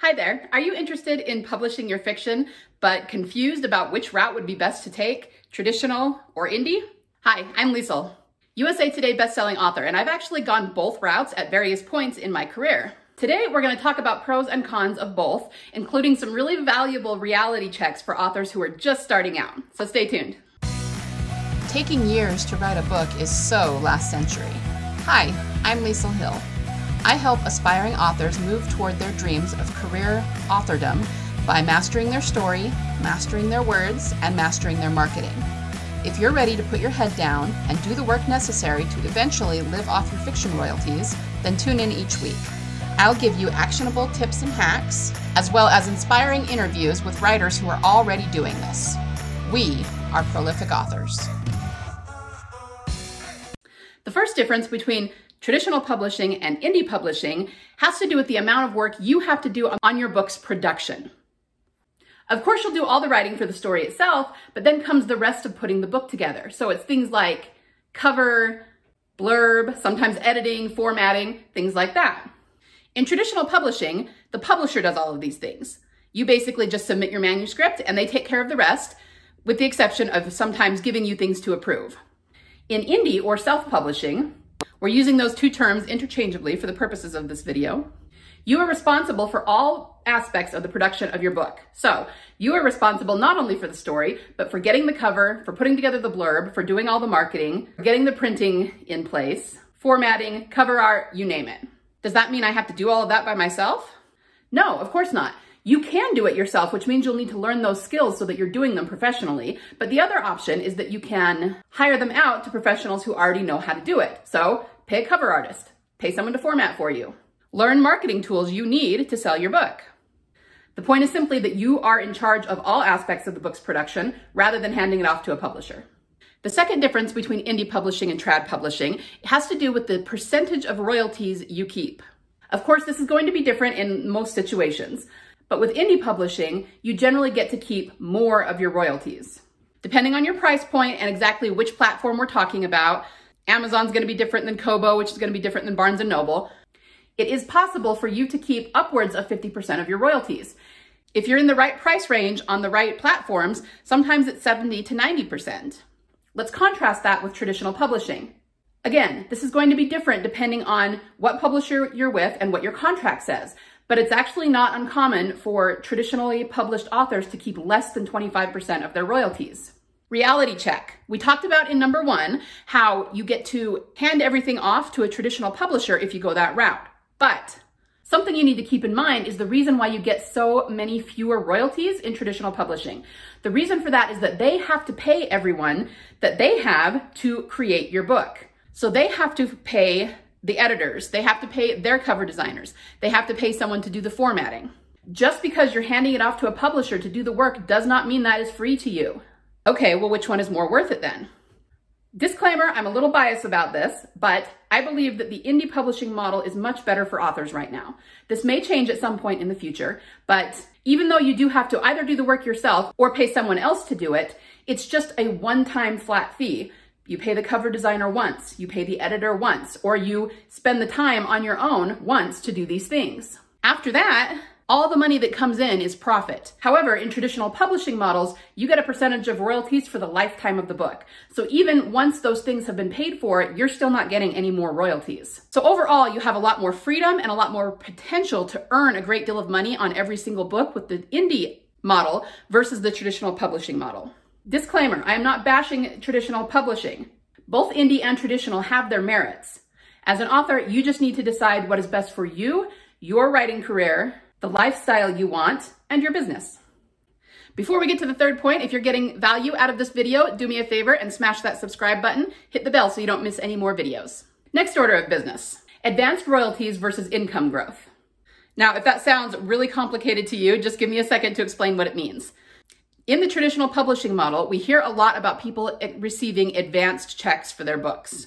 Hi there. Are you interested in publishing your fiction, but confused about which route would be best to take, traditional or indie? Hi, I'm Liesel, USA Today bestselling author, and I've actually gone both routes at various points in my career. Today, we're going to talk about pros and cons of both, including some really valuable reality checks for authors who are just starting out. So stay tuned. Taking years to write a book is so last century. Hi, I'm Liesel Hill. I help aspiring authors move toward their dreams of career authordom by mastering their story, mastering their words, and mastering their marketing. If you're ready to put your head down and do the work necessary to eventually live off your fiction royalties, then tune in each week. I'll give you actionable tips and hacks, as well as inspiring interviews with writers who are already doing this. We are prolific authors. The first difference between Traditional publishing and indie publishing has to do with the amount of work you have to do on your book's production. Of course, you'll do all the writing for the story itself, but then comes the rest of putting the book together. So it's things like cover, blurb, sometimes editing, formatting, things like that. In traditional publishing, the publisher does all of these things. You basically just submit your manuscript and they take care of the rest, with the exception of sometimes giving you things to approve. In indie or self-publishing, we're using those two terms interchangeably for the purposes of this video. You are responsible for all aspects of the production of your book. So you are responsible not only for the story, but for getting the cover, for putting together the blurb, for doing all the marketing, getting the printing in place, formatting, cover art, you name it. Does that mean I have to do all of that by myself? No, of course not. You can do it yourself, which means you'll need to learn those skills so that you're doing them professionally. But the other option is that you can hire them out to professionals who already know how to do it. So pay a cover artist, pay someone to format for you, learn marketing tools you need to sell your book. The point is simply that you are in charge of all aspects of the book's production rather than handing it off to a publisher. The second difference between indie publishing and trad publishing has to do with the percentage of royalties you keep. Of course, this is going to be different in most situations. But with indie publishing, you generally get to keep more of your royalties. Depending on your price point and exactly which platform we're talking about, Amazon's gonna be different than Kobo, which is gonna be different than Barnes & Noble. It is possible for you to keep upwards of 50% of your royalties. If you're in the right price range on the right platforms, sometimes it's 70 to 90%. Let's contrast that with traditional publishing. Again, this is going to be different depending on what publisher you're with and what your contract says but it's actually not uncommon for traditionally published authors to keep less than 25% of their royalties. Reality check. We talked about in number one how you get to hand everything off to a traditional publisher if you go that route. But something you need to keep in mind is the reason why you get so many fewer royalties in traditional publishing. The reason for that is that they have to pay everyone that they have to create your book. So they have to pay the editors, they have to pay their cover designers, they have to pay someone to do the formatting. Just because you're handing it off to a publisher to do the work does not mean that is free to you. Okay, well, which one is more worth it then? Disclaimer, I'm a little biased about this, but I believe that the indie publishing model is much better for authors right now. This may change at some point in the future, but even though you do have to either do the work yourself or pay someone else to do it, it's just a one-time flat fee you pay the cover designer once, you pay the editor once, or you spend the time on your own once to do these things. After that, all the money that comes in is profit. However, in traditional publishing models, you get a percentage of royalties for the lifetime of the book. So even once those things have been paid for, you're still not getting any more royalties. So overall, you have a lot more freedom and a lot more potential to earn a great deal of money on every single book with the indie model versus the traditional publishing model. Disclaimer, I am not bashing traditional publishing. Both indie and traditional have their merits. As an author, you just need to decide what is best for you, your writing career, the lifestyle you want, and your business. Before we get to the third point, if you're getting value out of this video, do me a favor and smash that subscribe button. Hit the bell so you don't miss any more videos. Next order of business, advanced royalties versus income growth. Now, if that sounds really complicated to you, just give me a second to explain what it means. In the traditional publishing model, we hear a lot about people receiving advanced checks for their books.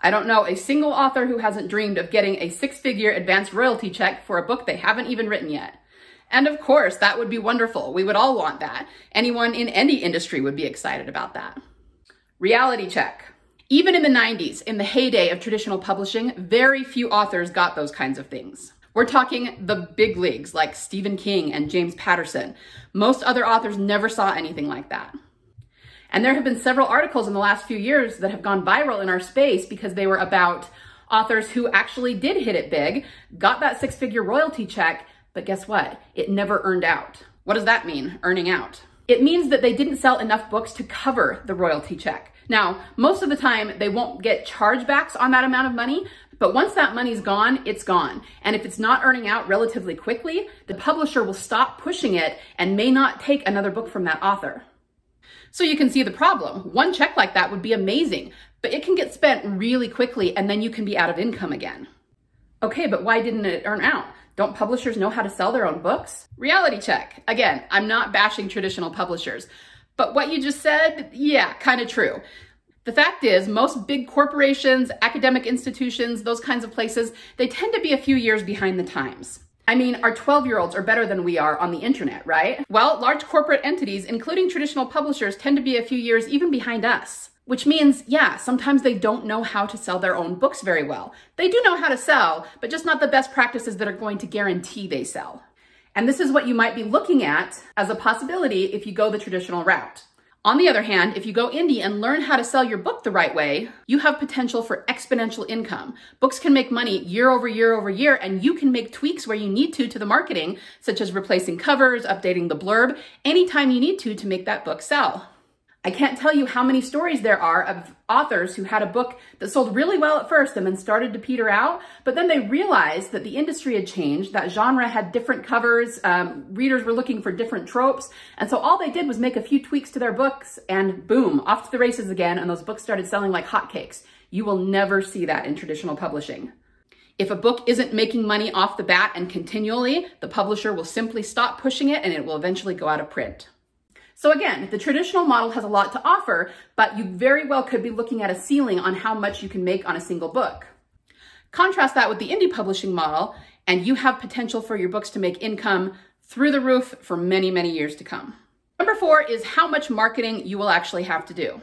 I don't know a single author who hasn't dreamed of getting a six figure advanced royalty check for a book they haven't even written yet. And of course, that would be wonderful. We would all want that. Anyone in any industry would be excited about that. Reality check. Even in the 90s, in the heyday of traditional publishing, very few authors got those kinds of things. We're talking the big leagues like Stephen King and James Patterson. Most other authors never saw anything like that. And there have been several articles in the last few years that have gone viral in our space because they were about authors who actually did hit it big, got that six figure royalty check, but guess what? It never earned out. What does that mean, earning out? It means that they didn't sell enough books to cover the royalty check. Now, most of the time, they won't get chargebacks on that amount of money, but once that money's gone, it's gone. And if it's not earning out relatively quickly, the publisher will stop pushing it and may not take another book from that author. So you can see the problem. One check like that would be amazing, but it can get spent really quickly and then you can be out of income again. Okay, but why didn't it earn out? Don't publishers know how to sell their own books? Reality check. Again, I'm not bashing traditional publishers, but what you just said, yeah, kind of true. The fact is, most big corporations, academic institutions, those kinds of places, they tend to be a few years behind the times. I mean, our 12 year olds are better than we are on the internet, right? Well, large corporate entities, including traditional publishers, tend to be a few years even behind us. Which means, yeah, sometimes they don't know how to sell their own books very well. They do know how to sell, but just not the best practices that are going to guarantee they sell. And this is what you might be looking at as a possibility if you go the traditional route. On the other hand, if you go indie and learn how to sell your book the right way, you have potential for exponential income. Books can make money year over year over year, and you can make tweaks where you need to to the marketing, such as replacing covers, updating the blurb, anytime you need to to make that book sell. I can't tell you how many stories there are of authors who had a book that sold really well at first and then started to peter out, but then they realized that the industry had changed, that genre had different covers, um, readers were looking for different tropes, and so all they did was make a few tweaks to their books and boom, off to the races again, and those books started selling like hotcakes. You will never see that in traditional publishing. If a book isn't making money off the bat and continually, the publisher will simply stop pushing it and it will eventually go out of print. So again, the traditional model has a lot to offer, but you very well could be looking at a ceiling on how much you can make on a single book. Contrast that with the indie publishing model, and you have potential for your books to make income through the roof for many, many years to come. Number four is how much marketing you will actually have to do.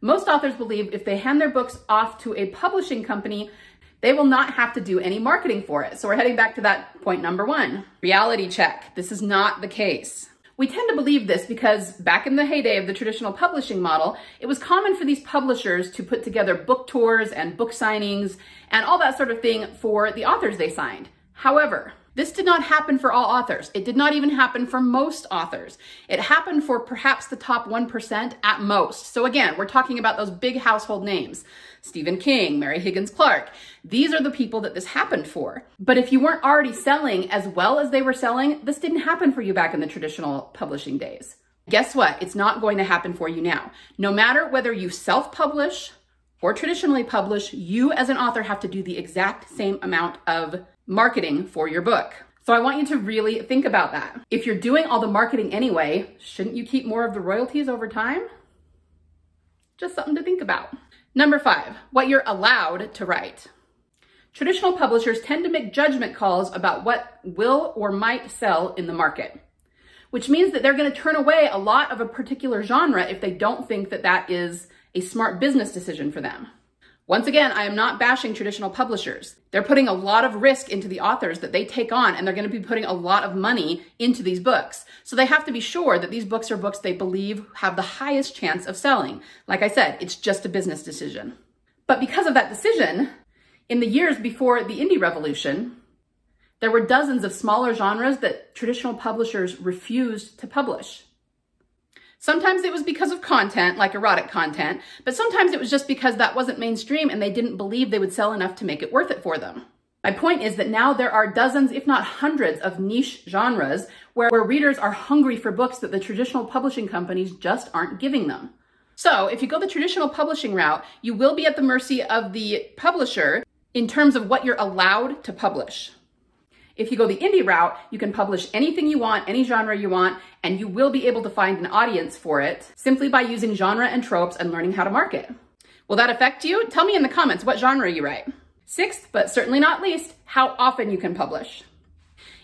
Most authors believe if they hand their books off to a publishing company, they will not have to do any marketing for it. So we're heading back to that point number one. Reality check. This is not the case. We tend to believe this because back in the heyday of the traditional publishing model, it was common for these publishers to put together book tours and book signings and all that sort of thing for the authors they signed. However, this did not happen for all authors. It did not even happen for most authors. It happened for perhaps the top 1% at most. So again, we're talking about those big household names. Stephen King, Mary Higgins Clark. These are the people that this happened for. But if you weren't already selling as well as they were selling, this didn't happen for you back in the traditional publishing days. Guess what? It's not going to happen for you now. No matter whether you self-publish or traditionally publish, you as an author have to do the exact same amount of marketing for your book. So I want you to really think about that. If you're doing all the marketing anyway, shouldn't you keep more of the royalties over time? Just something to think about. Number five, what you're allowed to write. Traditional publishers tend to make judgment calls about what will or might sell in the market, which means that they're going to turn away a lot of a particular genre if they don't think that that is a smart business decision for them. Once again, I am not bashing traditional publishers. They're putting a lot of risk into the authors that they take on, and they're going to be putting a lot of money into these books. So they have to be sure that these books are books they believe have the highest chance of selling. Like I said, it's just a business decision. But because of that decision, in the years before the indie revolution, there were dozens of smaller genres that traditional publishers refused to publish. Sometimes it was because of content, like erotic content, but sometimes it was just because that wasn't mainstream and they didn't believe they would sell enough to make it worth it for them. My point is that now there are dozens, if not hundreds, of niche genres where, where readers are hungry for books that the traditional publishing companies just aren't giving them. So if you go the traditional publishing route, you will be at the mercy of the publisher in terms of what you're allowed to publish. If you go the indie route, you can publish anything you want, any genre you want, and you will be able to find an audience for it simply by using genre and tropes and learning how to market. Will that affect you? Tell me in the comments what genre you write. Sixth, but certainly not least, how often you can publish.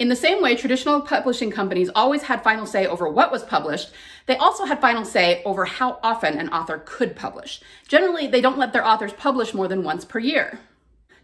In the same way traditional publishing companies always had final say over what was published, they also had final say over how often an author could publish. Generally, they don't let their authors publish more than once per year.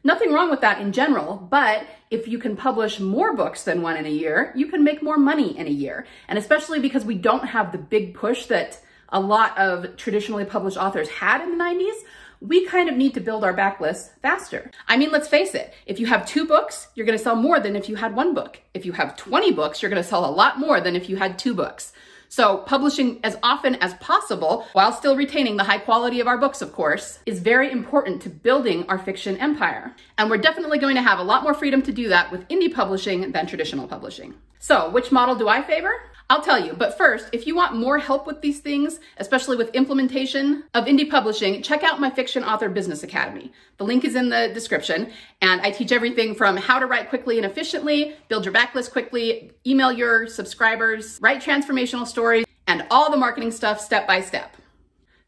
Nothing wrong with that in general, but if you can publish more books than one in a year, you can make more money in a year. And especially because we don't have the big push that a lot of traditionally published authors had in the 90s, we kind of need to build our backlist faster. I mean, let's face it, if you have two books, you're gonna sell more than if you had one book. If you have 20 books, you're gonna sell a lot more than if you had two books. So publishing as often as possible, while still retaining the high quality of our books, of course, is very important to building our fiction empire. And we're definitely going to have a lot more freedom to do that with indie publishing than traditional publishing. So which model do I favor? I'll tell you, but first, if you want more help with these things, especially with implementation of indie publishing, check out my Fiction Author Business Academy. The link is in the description, and I teach everything from how to write quickly and efficiently, build your backlist quickly, email your subscribers, write transformational stories, and all the marketing stuff step by step.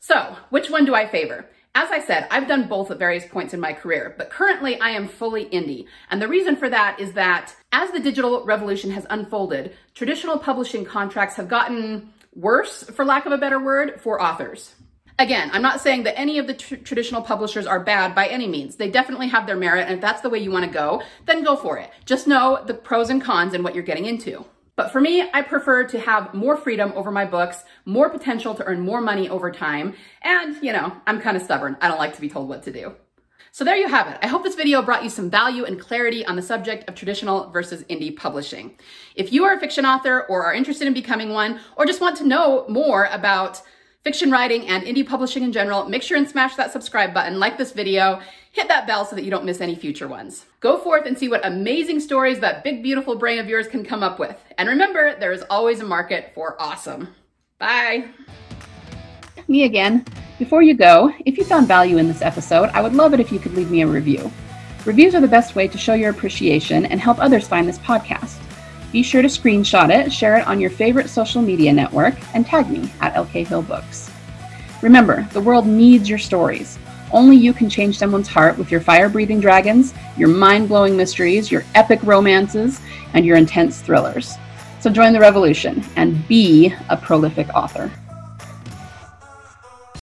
So, which one do I favor? As I said, I've done both at various points in my career, but currently I am fully indie. And the reason for that is that as the digital revolution has unfolded, traditional publishing contracts have gotten worse, for lack of a better word, for authors. Again, I'm not saying that any of the tr- traditional publishers are bad by any means. They definitely have their merit, and if that's the way you want to go, then go for it. Just know the pros and cons and what you're getting into. But for me, I prefer to have more freedom over my books, more potential to earn more money over time. And, you know, I'm kind of stubborn. I don't like to be told what to do. So there you have it. I hope this video brought you some value and clarity on the subject of traditional versus indie publishing. If you are a fiction author or are interested in becoming one, or just want to know more about fiction writing and indie publishing in general, make sure and smash that subscribe button, like this video, hit that bell so that you don't miss any future ones. Go forth and see what amazing stories that big, beautiful brain of yours can come up with. And remember, there is always a market for awesome. Bye. Me again. Before you go, if you found value in this episode, I would love it if you could leave me a review. Reviews are the best way to show your appreciation and help others find this podcast. Be sure to screenshot it, share it on your favorite social media network, and tag me at LK Hill Books. Remember, the world needs your stories. Only you can change someone's heart with your fire breathing dragons, your mind blowing mysteries, your epic romances, and your intense thrillers. So join the revolution and be a prolific author.